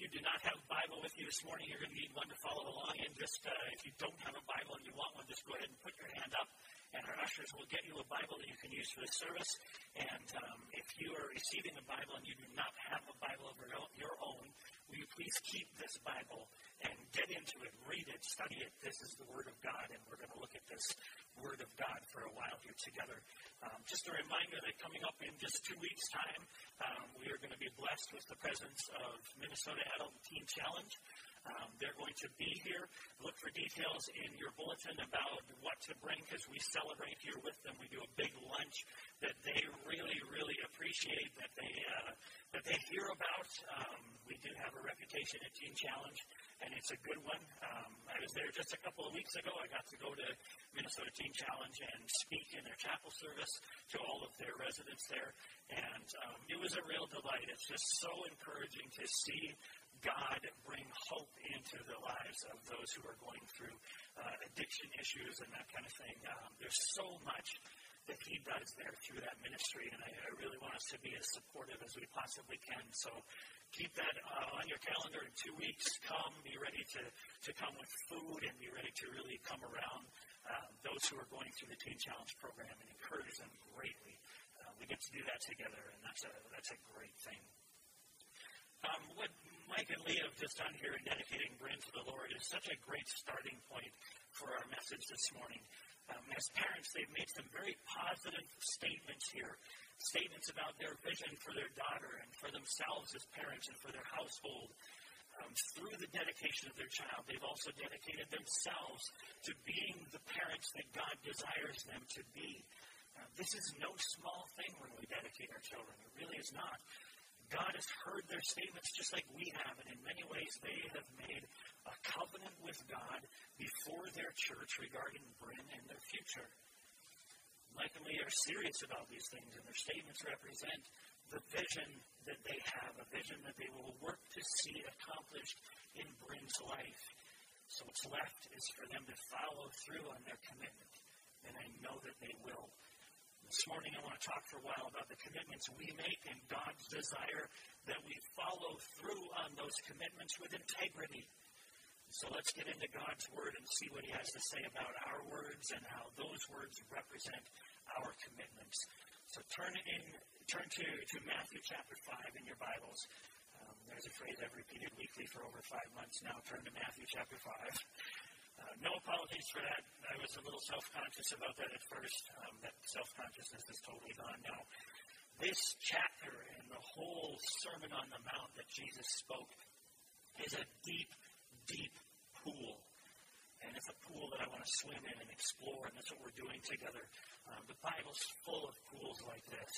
you do not have a Bible with you this morning, you're going to need one to follow along in. Just uh, if you don't have a Bible and you want one, just go ahead and put your hand up, and our ushers will get you a Bible that you can use for the service. And um, if you are receiving a Bible and you do not have a Bible of your own, will you please keep this Bible and get into it, read it, study it. This is the Word of God, and we're going to look at this Word of God for a while here together. Um, just a reminder that coming up in just two weeks' time, um, we are going to be blessed with the presence of Minnesota Adult Teen Challenge. Um, they're going to be here. Look for details in your bulletin about what to bring because we celebrate here with them. We do a big lunch that they really, really appreciate, that they uh, that they hear about. Um, we do have a reputation at Teen Challenge and it's a good one. Um, I was there just a couple of weeks ago. I got to go to Minnesota Teen Challenge and speak in their chapel service to all of their residents there, and um, it was a real delight. It's just so encouraging to see God bring hope into the lives of those who are going through uh, addiction issues and that kind of thing. Um, there's so much that he does there through that ministry, and I, I really want us to be as supportive as we possibly can. So keep that uh, on your calendar in two weeks. Come, be ready to, to come with food and be ready to really come around uh, those who are going through the Teen Challenge program and encourage them greatly. Uh, we get to do that together, and that's a, that's a great thing. Um, what Mike and Lee have just done here in dedicating Bryn to the Lord is such a great starting point for our message this morning. Um, as parents, they've made some very positive statements here, statements about their vision for their daughter and for themselves as parents and for their household. Um, through the dedication of their child, they've also dedicated themselves to being the parents that God desires them to be. Uh, this is no small thing when we dedicate our children. It really is not. God has heard their statements just like we have, and in many ways they have made a covenant with God before their church regarding Bryn and their future. Mike and Lee are serious about these things, and their statements represent the vision that they have, a vision that they will work to see accomplished in Bryn's life. So what's left is for them to follow through on their commitment, and I know that they will. This morning I want to talk for a while about the commitments we make and God's desire that we follow through on those commitments with integrity. So let's get into God's Word and see what He has to say about our words and how those words represent our commitments. So turn in, turn to, to Matthew chapter 5 in your Bibles. Um, there's a phrase I've repeated weekly for over five months now. Turn to Matthew chapter 5. Apologies for that. I was a little self conscious about that at first. Um, that self consciousness is totally gone now. This chapter and the whole Sermon on the Mount that Jesus spoke is a deep deep pool. And it's a pool that I want to swim in and explore, and that's what we're doing together. Um, the Bible's full of pools like this.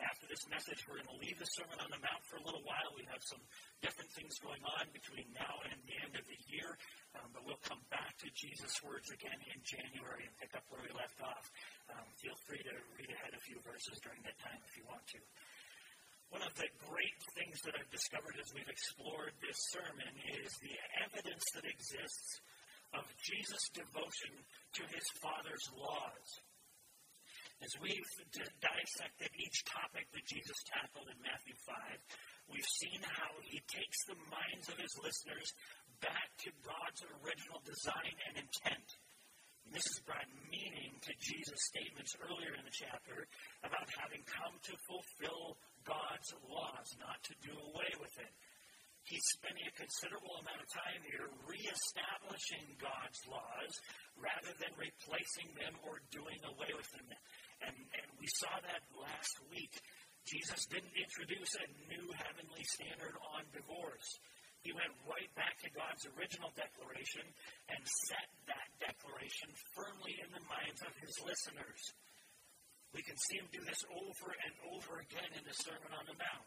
After this message, we're going to leave the Sermon on the Mount for a little while. We have some different things going on between now and the end of the year, um, but we'll come back to Jesus' words again in January and pick up where we left off. Um, feel free to read ahead a few verses during that time if you want to. One of the great things that I've discovered as we've explored this sermon is the evidence that exists of Jesus' devotion to his Father's laws. As we've dissected each topic that Jesus tackled in Matthew 5, we've seen how he takes the minds of his listeners back to God's original design and intent. And this has brought meaning to Jesus' statements earlier in the chapter about having come to fulfill God's laws, not to do away with it. He's spending a considerable amount of time here reestablishing God's laws rather than replacing them or doing away with them. And, and we saw that last week. Jesus didn't introduce a new heavenly standard on divorce. He went right back to God's original declaration and set that declaration firmly in the minds of his listeners. We can see him do this over and over again in the Sermon on the Mount.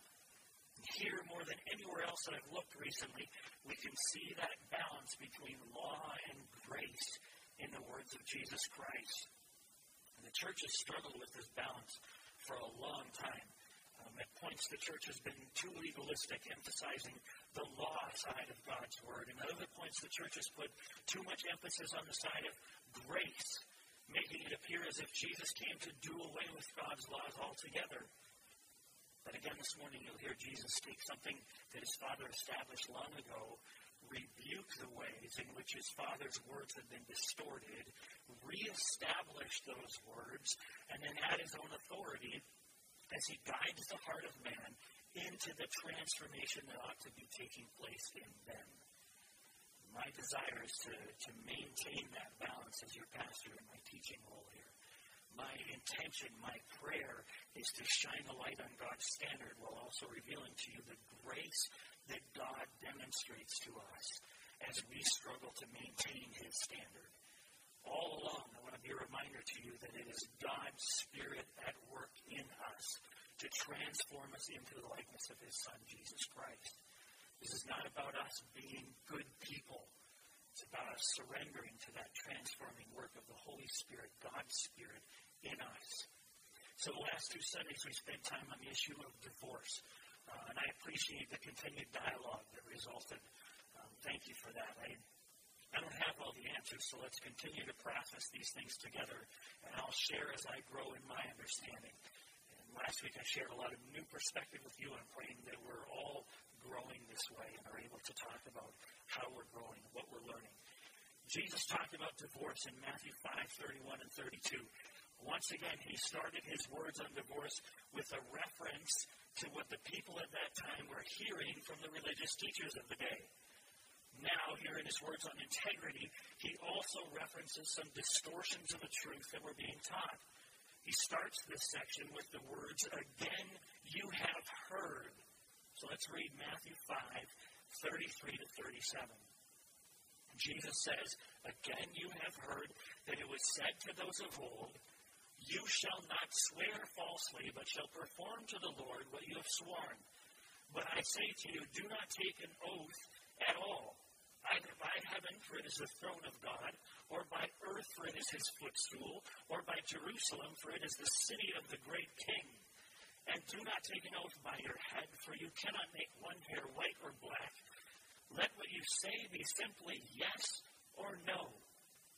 Here, more than anywhere else that I've looked recently, we can see that balance between law and grace in the words of Jesus Christ. And the church has struggled with this balance for a long time. Um, at points, the church has been too legalistic, emphasizing the law side of God's word. And at other points, the church has put too much emphasis on the side of grace making it appear as if Jesus came to do away with God's laws altogether. But again, this morning you'll hear Jesus take something that his Father established long ago, rebuke the ways in which his Father's words have been distorted, reestablish those words, and then add his own authority as he guides the heart of man into the transformation that ought to be taking place in them. My desire is to, to maintain that balance as your pastor in my teaching role here my intention, my prayer is to shine a light on God's standard while also revealing to you the grace that God demonstrates to us as we struggle to maintain His standard. All along, I want to be a reminder to you that it is God's Spirit at work in us to transform us into the likeness of His Son, Jesus Christ. This is not about us being good people. It's about us surrendering to that transforming work of the Holy Spirit, God's Spirit, in us. So the last two Sundays we spent time on the issue of divorce. Uh, and I appreciate the continued dialogue that resulted. Um, thank you for that. I, I don't have all the answers, so let's continue to process these things together, and I'll share as I grow in my understanding. And last week I shared a lot of new perspective with you. I'm praying that we're all growing this way and are able to talk about how we're growing, what we're learning. Jesus talked about divorce in Matthew 5, 31 and 32. Once again, he started his words on divorce with a reference to what the people at that time were hearing from the religious teachers of the day. Now, here in his words on integrity, he also references some distortions of the truth that were being taught. He starts this section with the words, Again, you have heard. So let's read Matthew 5, 33 to 37. Jesus says, Again, you have heard that it was said to those of old, you shall not swear falsely, but shall perform to the Lord what you have sworn. But I say to you, do not take an oath at all, either by heaven, for it is the throne of God, or by earth, for it is his footstool, or by Jerusalem, for it is the city of the great king. And do not take an oath by your head, for you cannot make one hair white or black. Let what you say be simply yes or no.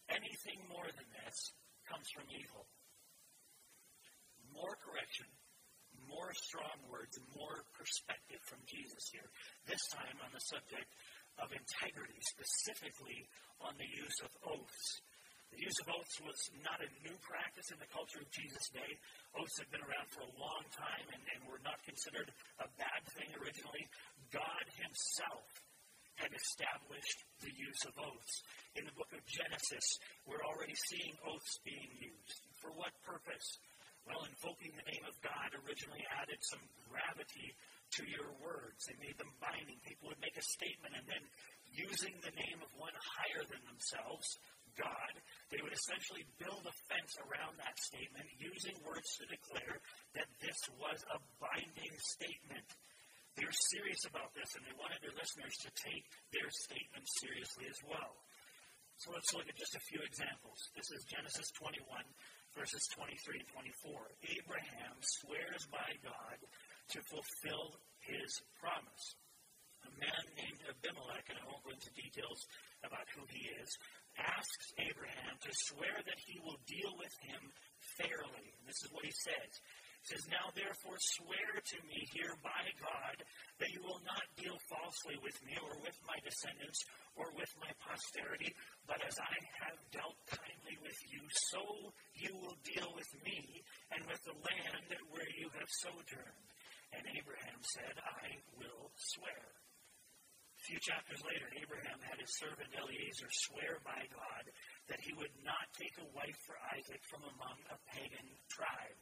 Anything more than this comes from evil more correction, more strong words, more perspective from Jesus here. This time on the subject of integrity, specifically on the use of oaths. The use of oaths was not a new practice in the culture of Jesus' day. Oaths had been around for a long time and, and were not considered a bad thing originally. God Himself had established the use of oaths. In the book of Genesis, we're already seeing oaths being used. For what purpose? Well, invoking the name of God originally added some gravity to your words. They made them binding. People would make a statement and then, using the name of one higher than themselves, God, they would essentially build a fence around that statement using words to declare that this was a binding statement. They were serious about this and they wanted their listeners to take their statement seriously as well. So let's look at just a few examples. This is Genesis 21, verses 23 and 24. Abraham swears by God to fulfill his promise. A man named Abimelech, and I won't go into details about who he is, asks Abraham to swear that he will deal with him fairly. And this is what he says. He says, Now therefore swear to me here by God that you will not deal falsely with me or with my descendants or with my posterity, but as I have dealt kindly with you, so you will deal with me and with the land where you have sojourned. And Abraham said, I will swear. A few chapters later, Abraham had his servant Eliezer swear by God that he would not take a wife for Isaac from among a pagan tribe.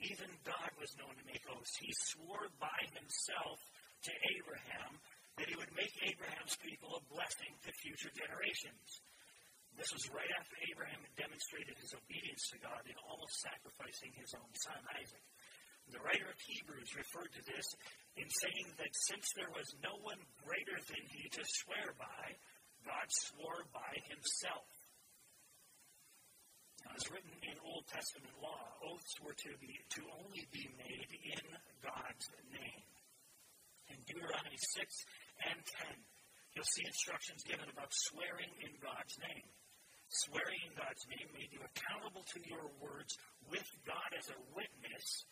Even God was known to make oaths. He swore by himself to Abraham that he would make Abraham's people a blessing to future generations. This was right after Abraham had demonstrated his obedience to God in almost sacrificing his own son, Isaac. The writer of Hebrews referred to this in saying that since there was no one greater than he to swear by, God swore by himself. As written in Old Testament law, oaths were to, be, to only be made in God's name. In Deuteronomy 6 and 10, you'll see instructions given about swearing in God's name. Swearing in God's name made you accountable to your words with God as a witness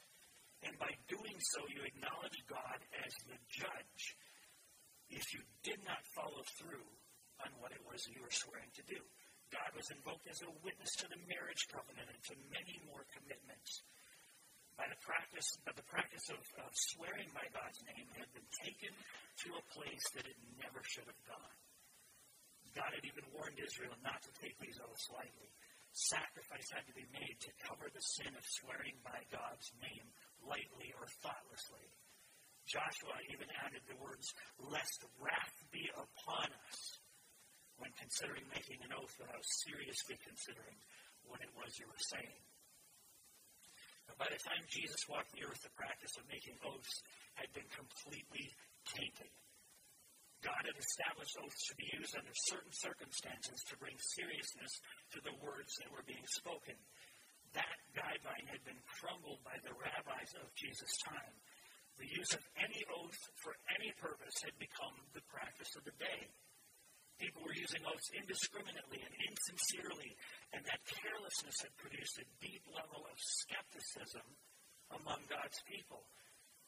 And by doing so, you acknowledge God as the judge if you did not follow through on what it was you were swearing to do. God was invoked as a witness to the marriage covenant and to many more commitments. By the practice, but the practice of, of swearing by God's name had been taken to a place that it never should have gone. God had even warned Israel not to take these oaths lightly. Sacrifice had to be made to cover the sin of swearing by God's name lightly or thoughtlessly. Joshua even added the words, lest wrath be upon us, when considering making an oath without seriously considering what it was you were saying. By the time Jesus walked the earth, the practice of making oaths had been completely tainted. God had established oaths to be used under certain circumstances to bring seriousness to the words that were being spoken. That guideline had been crumbled by the rabbis of Jesus' time. The use of any oath for any purpose had become the practice of the day. People were using oaths indiscriminately and insincerely, and that carelessness had produced a deep level of skepticism among God's people.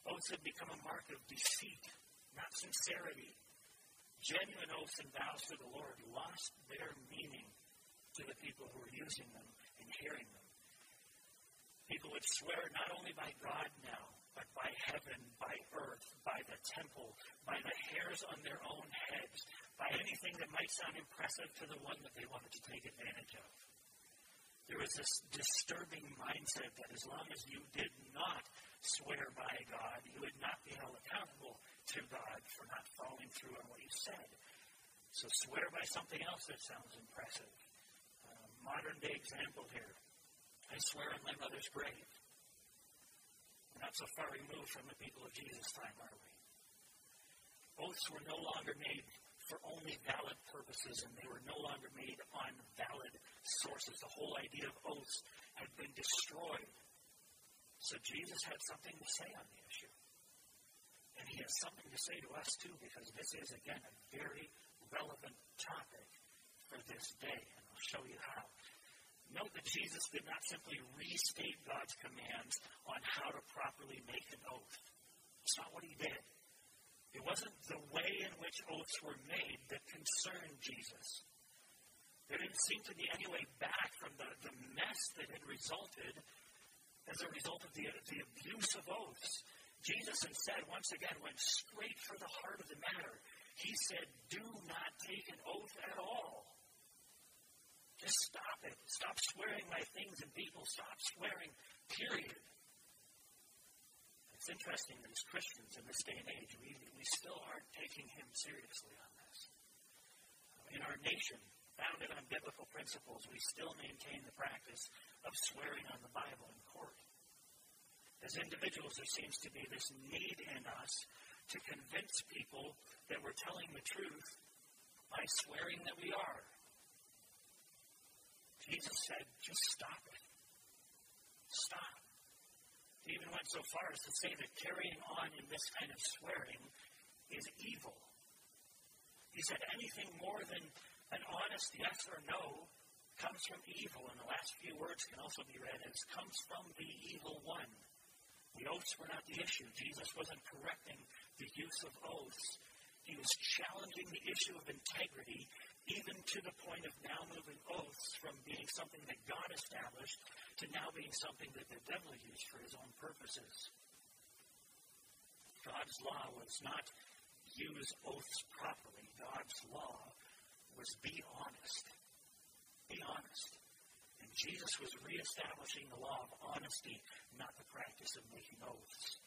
Oaths had become a mark of deceit, not sincerity. Genuine oaths and vows to the Lord lost their meaning to the people who were using them and hearing them. People would swear not only by God now, but by heaven, by earth, by the temple, by the hairs on their own heads, by anything that might sound impressive to the one that they wanted to take advantage of. There was this disturbing mindset that as long as you did not swear by God, you would not be held accountable to God for not following through on what you said. So swear by something else that sounds impressive. Uh, modern day example here. I swear on my mother's grave. Not so far removed from the people of Jesus' time, are we? Oaths were no longer made for only valid purposes, and they were no longer made on valid sources. The whole idea of oaths had been destroyed. So Jesus had something to say on the issue. And he has something to say to us, too, because this is, again, a very relevant topic for this day. And I'll show you how. Note that Jesus did not simply restate God's commands on how to properly make an oath. It's not what he did. It wasn't the way in which oaths were made that concerned Jesus. There didn't seem to be any way back from the, the mess that had resulted as a result of the, the abuse of oaths. Jesus instead, once again, went straight for the heart of the matter. He said, Do not take an oath at all. Just stop it. Stop swearing by things and people. Stop swearing, period. It's interesting that as Christians in this day and age, we, we still aren't taking him seriously on this. In our nation, founded on biblical principles, we still maintain the practice of swearing on the Bible in court. As individuals, there seems to be this need in us to convince people that we're telling the truth by swearing that we are. Jesus said, just stop it. Stop. He even went so far as to say that carrying on in this kind of swearing is evil. He said anything more than an honest yes or no comes from evil, and the last few words can also be read as comes from the evil one. The oaths were not the issue. Jesus wasn't correcting the use of oaths. He was challenging the issue of integrity even to the point of now moving oaths from being something that God established to now being something that the devil used for his own purposes. God's law was not use oaths properly. God's law was be honest. Be honest. And Jesus was reestablishing the law of honesty, not the practice of making oaths.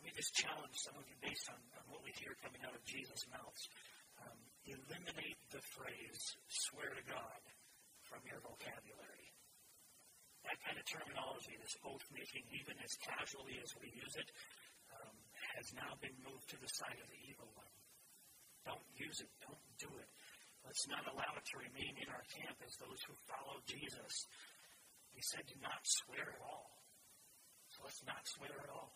Let me just challenge some of you based on, on what we hear coming out of Jesus' mouth eliminate the phrase swear to God from your vocabulary. That kind of terminology, this oath making, even as casually as we use it, um, has now been moved to the side of the evil one. Don't use it. Don't do it. Let's not allow it to remain in our camp as those who follow Jesus. He said do not swear at all. So let's not swear at all.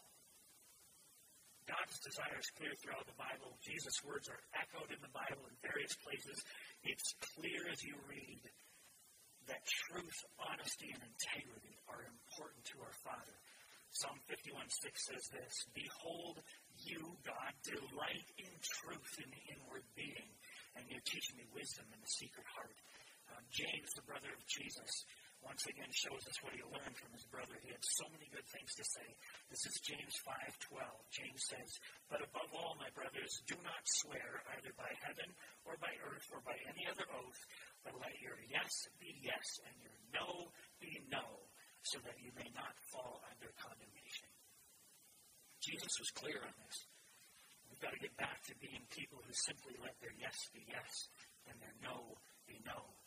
God's desire is clear throughout the Bible. Jesus' words are echoed in the Bible in various places. It's clear as you read that truth, honesty, and integrity are important to our Father. Psalm 51 6 says this Behold, you, God, delight in truth in the inward being, and you teach me wisdom in the secret heart. Um, James, the brother of Jesus, once again shows us what he learned from his brother. He had so many good things to say. This is James 5:12. James says, "But above all, my brothers, do not swear either by heaven or by earth or by any other oath, but let your yes be yes and your no be no, so that you may not fall under condemnation." Jesus was clear on this. We've got to get back to being people who simply let their yes be yes and their no be no.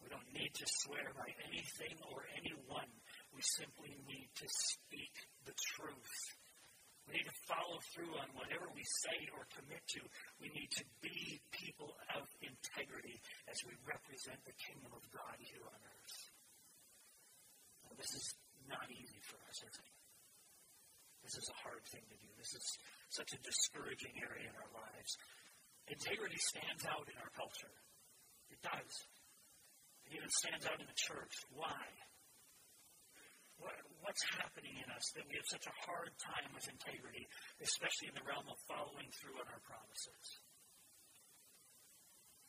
We don't need to swear by anything or anyone. We simply need to speak the truth. We need to follow through on whatever we say or commit to. We need to be people of integrity as we represent the kingdom of God here on earth. Now, this is not easy for us, is it? This is a hard thing to do. This is such a discouraging area in our lives. Integrity stands out in our culture. It does. Even stands out in the church. Why? What, what's happening in us that we have such a hard time with integrity, especially in the realm of following through on our promises?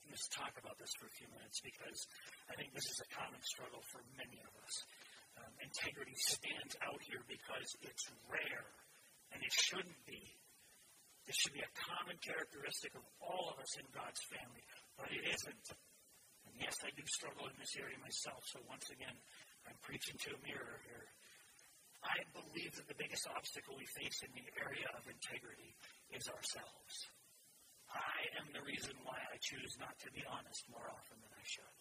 Let's talk about this for a few minutes because I think this is a common struggle for many of us. Um, integrity stands out here because it's rare, and it shouldn't be. It should be a common characteristic of all of us in God's family, but it isn't. Yes, I do struggle in this area myself, so once again, I'm preaching to a mirror here. I believe that the biggest obstacle we face in the area of integrity is ourselves. I am the reason why I choose not to be honest more often than I should.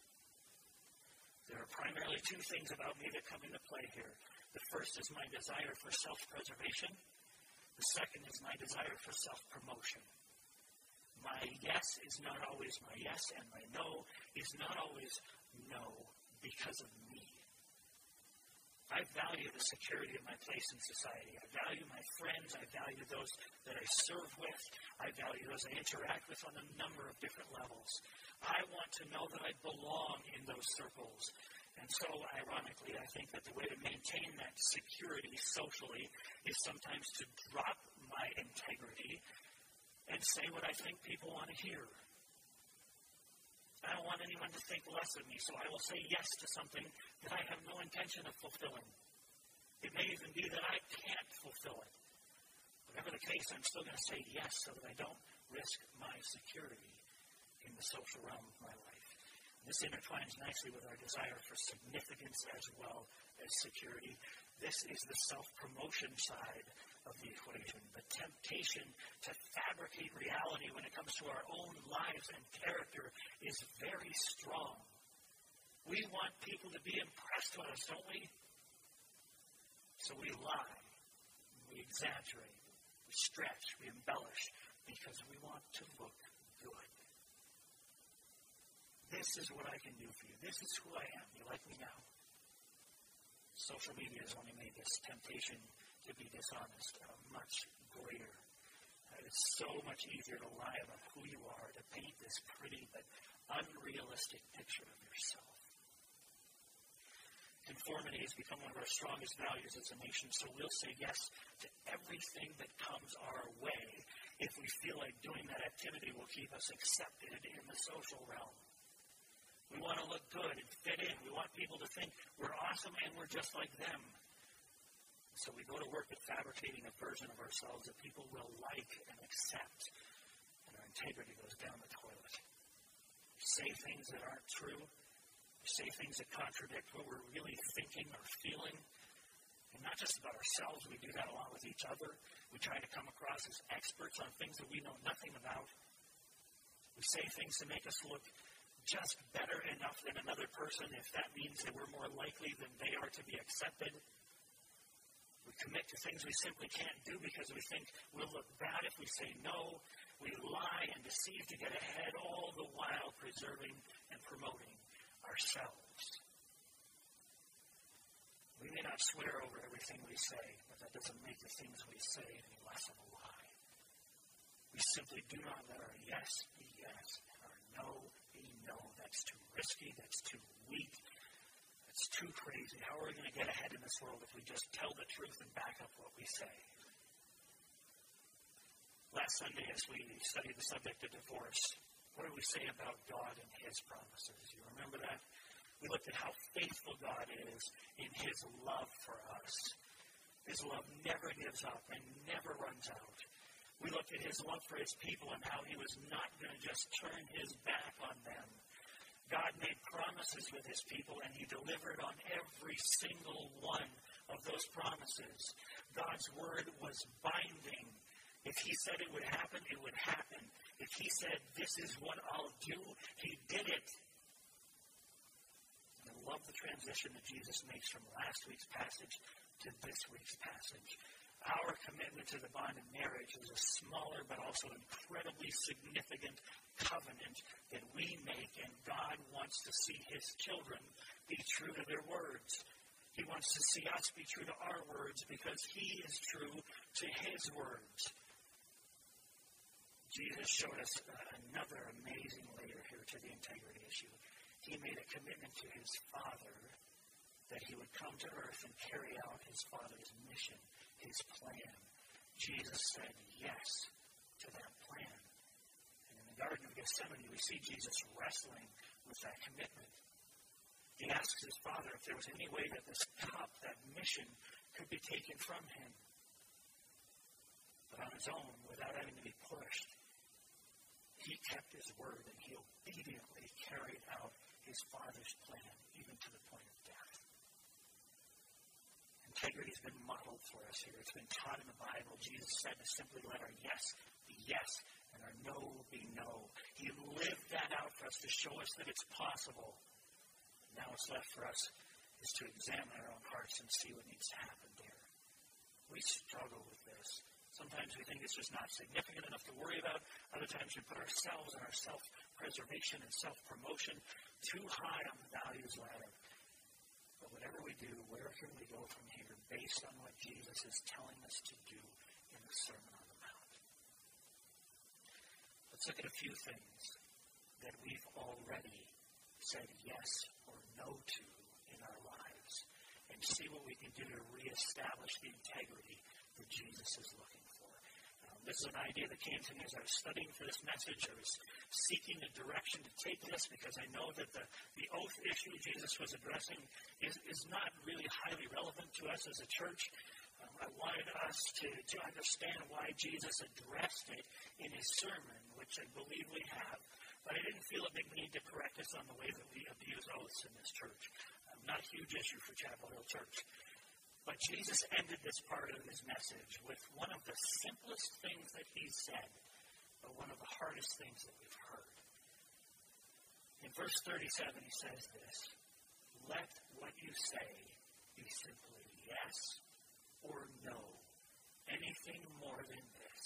There are primarily two things about me that come into play here. The first is my desire for self preservation, the second is my desire for self promotion. My yes is not always my yes, and my no is not always no because of me. I value the security of my place in society. I value my friends. I value those that I serve with. I value those I interact with on a number of different levels. I want to know that I belong in those circles. And so, ironically, I think that the way to maintain that security socially is sometimes to drop my integrity and say what I think people want to hear. I don't want anyone to think less of me, so I will say yes to something that I have no intention of fulfilling. It may even be that I can't fulfill it. Whatever the case, I'm still going to say yes so that I don't risk my security in the social realm of my life. This intertwines nicely with our desire for significance as well as security. This is the self promotion side of the equation. The temptation to fabricate reality when it comes to our own lives and character is very strong. We want people to be impressed with us, don't we? So we lie, we exaggerate, we stretch, we embellish because we want to look good. This is what I can do for you. This is who I am. You like me now? Social media has only made this temptation to be dishonest uh, much greater. It's so much easier to lie about who you are, to paint this pretty but unrealistic picture of yourself. Conformity has become one of our strongest values as a nation, so we'll say yes to everything that comes our way if we feel like doing that activity will keep us accepted in the social realm. We want to look good and fit in. We want people to think we're awesome and we're just like them. So we go to work at fabricating a version of ourselves that people will like and accept, and our integrity goes down the toilet. We say things that aren't true. We say things that contradict what we're really thinking or feeling. And not just about ourselves, we do that a lot with each other. We try to come across as experts on things that we know nothing about. We say things to make us look just better enough than another person if that means that we're more likely than they are to be accepted. We commit to things we simply can't do because we think we'll look bad if we say no. We lie and deceive to get ahead, all the while preserving and promoting ourselves. We may not swear over everything we say, but that doesn't make the things we say any less of a lie. We simply do not let our yes be yes and our no be no. That's too risky. That's too weak. That's too crazy. How are we going to get ahead in this world if we just tell the truth and back up what we say? Last Sunday, as we studied the subject of divorce, what do we say about God and His promises? You remember that? We looked at how faithful God is in His love for us. His love never gives up and never runs out. We looked at His love for His people and how He was not going to just turn His back on them God made promises with his people, and he delivered on every single one of those promises. God's word was binding. If he said it would happen, it would happen. If he said, This is what I'll do, he did it. And I love the transition that Jesus makes from last week's passage to this week's passage. Our commitment to the bond of marriage is a smaller but also incredibly significant covenant that we make, and God wants to see His children be true to their words. He wants to see us be true to our words because He is true to His words. Jesus showed us uh, another amazing layer here to the integrity issue. He made a commitment to His Father that He would come to earth and carry out His Father's mission, His plan. Jesus said yes to that plan. And in the Garden of Gethsemane, we see Jesus wrestling with that commitment. He asks his Father if there was any way that this cup, that mission, could be taken from him. But on his own, without having to be pushed, he kept his word and he obediently carried out his Father's plan, even to the point of. Integrity has been modeled for us here. It's been taught in the Bible. Jesus said to simply let our yes be yes and our no be no. He lived that out for us to show us that it's possible. Now what's left for us is to examine our own hearts and see what needs to happen there. We struggle with this. Sometimes we think it's just not significant enough to worry about. Other times we put ourselves and our self preservation and self promotion too high on the values ladder. But whatever we do, where can we go from here based on what Jesus is telling us to do in the Sermon on the Mount. Let's look at a few things that we've already said yes or no to in our lives and see what we can do to reestablish the integrity that Jesus is looking for. This is an idea that came to me as I was studying for this message. I was seeking a direction to take this because I know that the, the oath issue Jesus was addressing is, is not really highly relevant to us as a church. Um, I wanted us to, to understand why Jesus addressed it in his sermon which I believe we have, but I didn't feel a big need to correct us on the way that we abuse oaths in this church. Um, not a huge issue for Chapel Hill Church. But Jesus ended this part of his message with one of the simplest things that he said, but one of the hardest things that we've heard. In verse 37, he says this Let what you say be simply yes or no. Anything more than this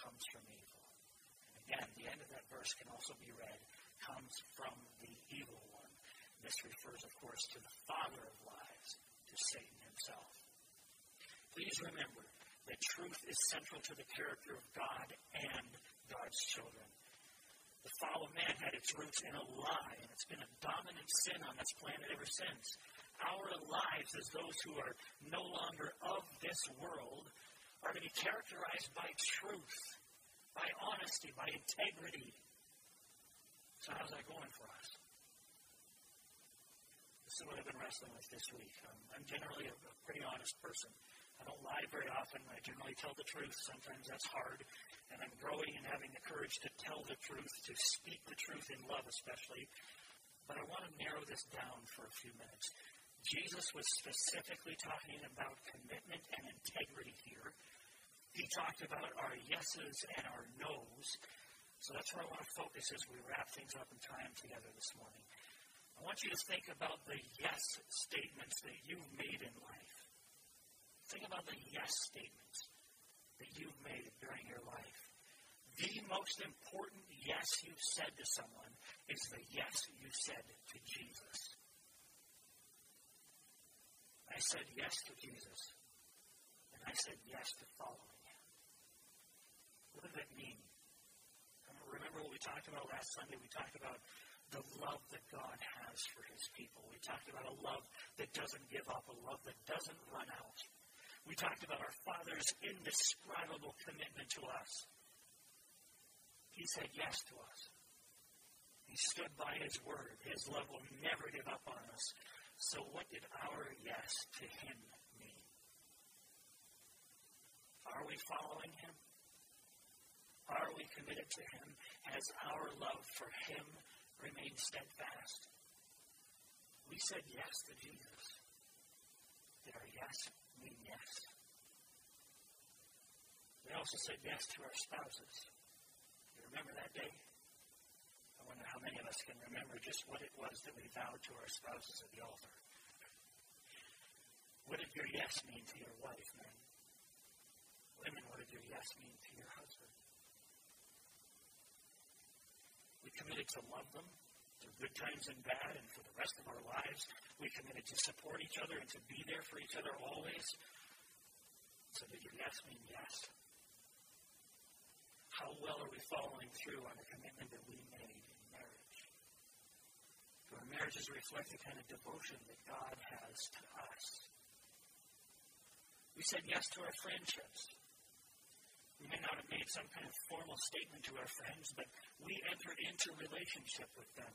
comes from evil. Again, the end of that verse can also be read, comes from the evil one. This refers, of course, to the father of lies, Satan himself. Please remember that truth is central to the character of God and God's children. The fall of man had its roots in a lie, and it's been a dominant sin on this planet ever since. Our lives, as those who are no longer of this world, are to be characterized by truth by honesty, by integrity. So, how's that going for us? This is what I've been wrestling with this week. Um, I'm generally a, a pretty honest person. I don't lie very often. I generally tell the truth. Sometimes that's hard. And I'm growing and having the courage to tell the truth, to speak the truth in love, especially. But I want to narrow this down for a few minutes. Jesus was specifically talking about commitment and integrity here. He talked about our yeses and our nos. So that's where I want to focus as we wrap things up in time together this morning. I want you to think about the yes statements that you've made in life. Think about the yes statements that you've made during your life. The most important yes you've said to someone is the yes you said to Jesus. I said yes to Jesus, and I said yes to following. him. What does that mean? Remember what we talked about last Sunday? We talked about the love that God has for his people. We talked about a love that doesn't give up, a love that doesn't run out. We talked about our Father's indescribable commitment to us. He said yes to us. He stood by his word. His love will never give up on us. So, what did our yes to him mean? Are we following him? Are we committed to him? Has our love for him remained steadfast? We said yes to Jesus. Did our yes mean yes? We also said yes to our spouses. You remember that day? I wonder how many of us can remember just what it was that we vowed to our spouses at the altar. What did your yes mean to your wife, men? Women, what did your yes mean to your husband? Committed to love them through good times and bad, and for the rest of our lives, we committed to support each other and to be there for each other always. So did your yes mean yes? How well are we following through on the commitment that we made in marriage? Do our marriages reflect the kind of devotion that God has to us? We said yes to our friendships. We may not have made some kind of formal statement to our friends, but we entered into relationship with them.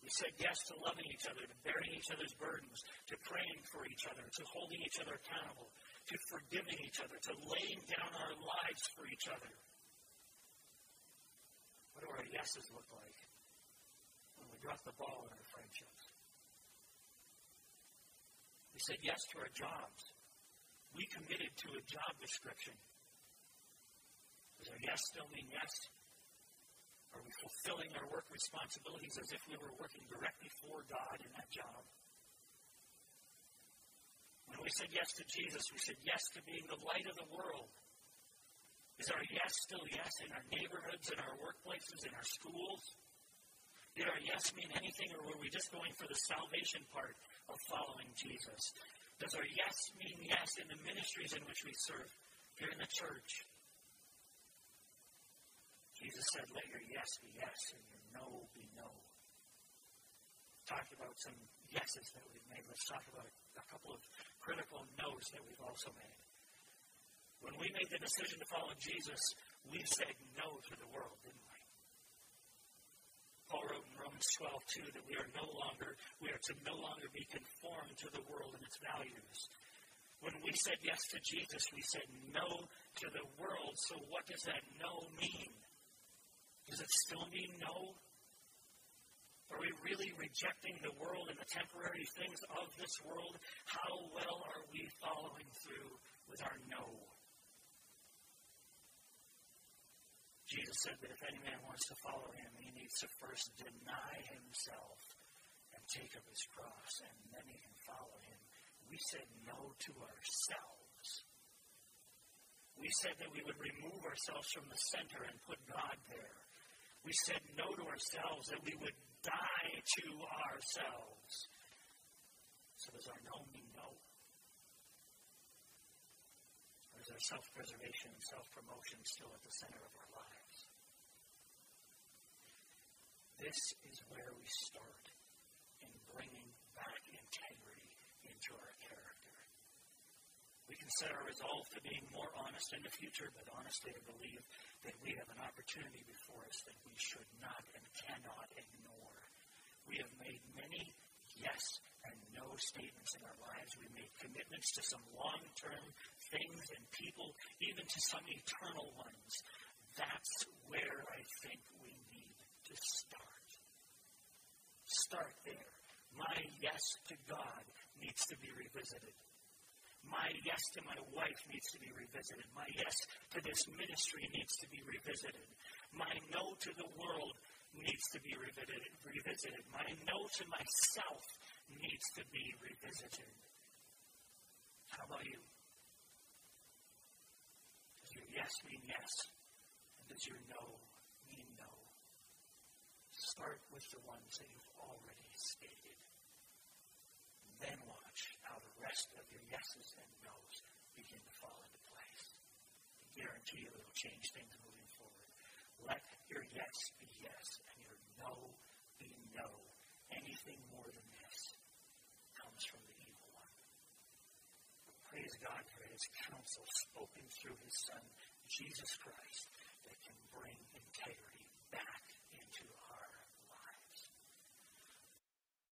We said yes to loving each other, to bearing each other's burdens, to praying for each other, to holding each other accountable, to forgiving each other, to laying down our lives for each other. What do our yeses look like when we drop the ball in our friendships? We said yes to our jobs. We committed to a job description. Does our yes still mean yes? Are we fulfilling our work responsibilities as if we were working directly for God in that job? When we said yes to Jesus, we said yes to being the light of the world. Is our yes still yes in our neighborhoods, in our workplaces, in our schools? Did our yes mean anything, or were we just going for the salvation part of following Jesus? Does our yes mean yes in the ministries in which we serve here in the church? Jesus said, Let your yes be yes and your no be no. Talked about some yeses that we've made. Let's talk about a couple of critical no's that we've also made. When we made the decision to follow Jesus, we said no to the world, didn't we? Paul wrote in Romans 12, 2, that we are no longer, we are to no longer be conformed to the world and its values. When we said yes to Jesus, we said no to the world. So what does that no mean? Does it still mean no? Are we really rejecting the world and the temporary things of this world? How well are we following through with our no? Jesus said that if any man wants to follow him, he needs to first deny himself and take up his cross, and then he can follow him. We said no to ourselves. We said that we would remove ourselves from the center and put God there. We said no to ourselves, that we would die to ourselves. So does our no mean no? Or is our self preservation and self promotion still at the center of our lives? This is where we start in bringing back integrity into our character. We can set our resolve to being more honest in the future, but honestly to believe that we have an opportunity before us that we should not and cannot ignore. We have made many yes and no statements in our lives. We made commitments to some long term things and people, even to some eternal ones. That's where I think we need to start. Start there. My yes to God needs to be revisited. My yes to my wife needs to be revisited. My yes to this ministry needs to be revisited. My no to the world needs to be revisited. revisited. My no to myself needs to be revisited. How about you? Does your yes mean yes? And does your no mean no? Start with the ones that you've already stated. Then watch rest of your yeses and nos begin to fall into place. I guarantee you it'll change things moving forward. Let your yes be yes and your no be no. Anything more than this comes from the evil one. Praise God for his counsel spoken through his son, Jesus Christ, that can bring integrity back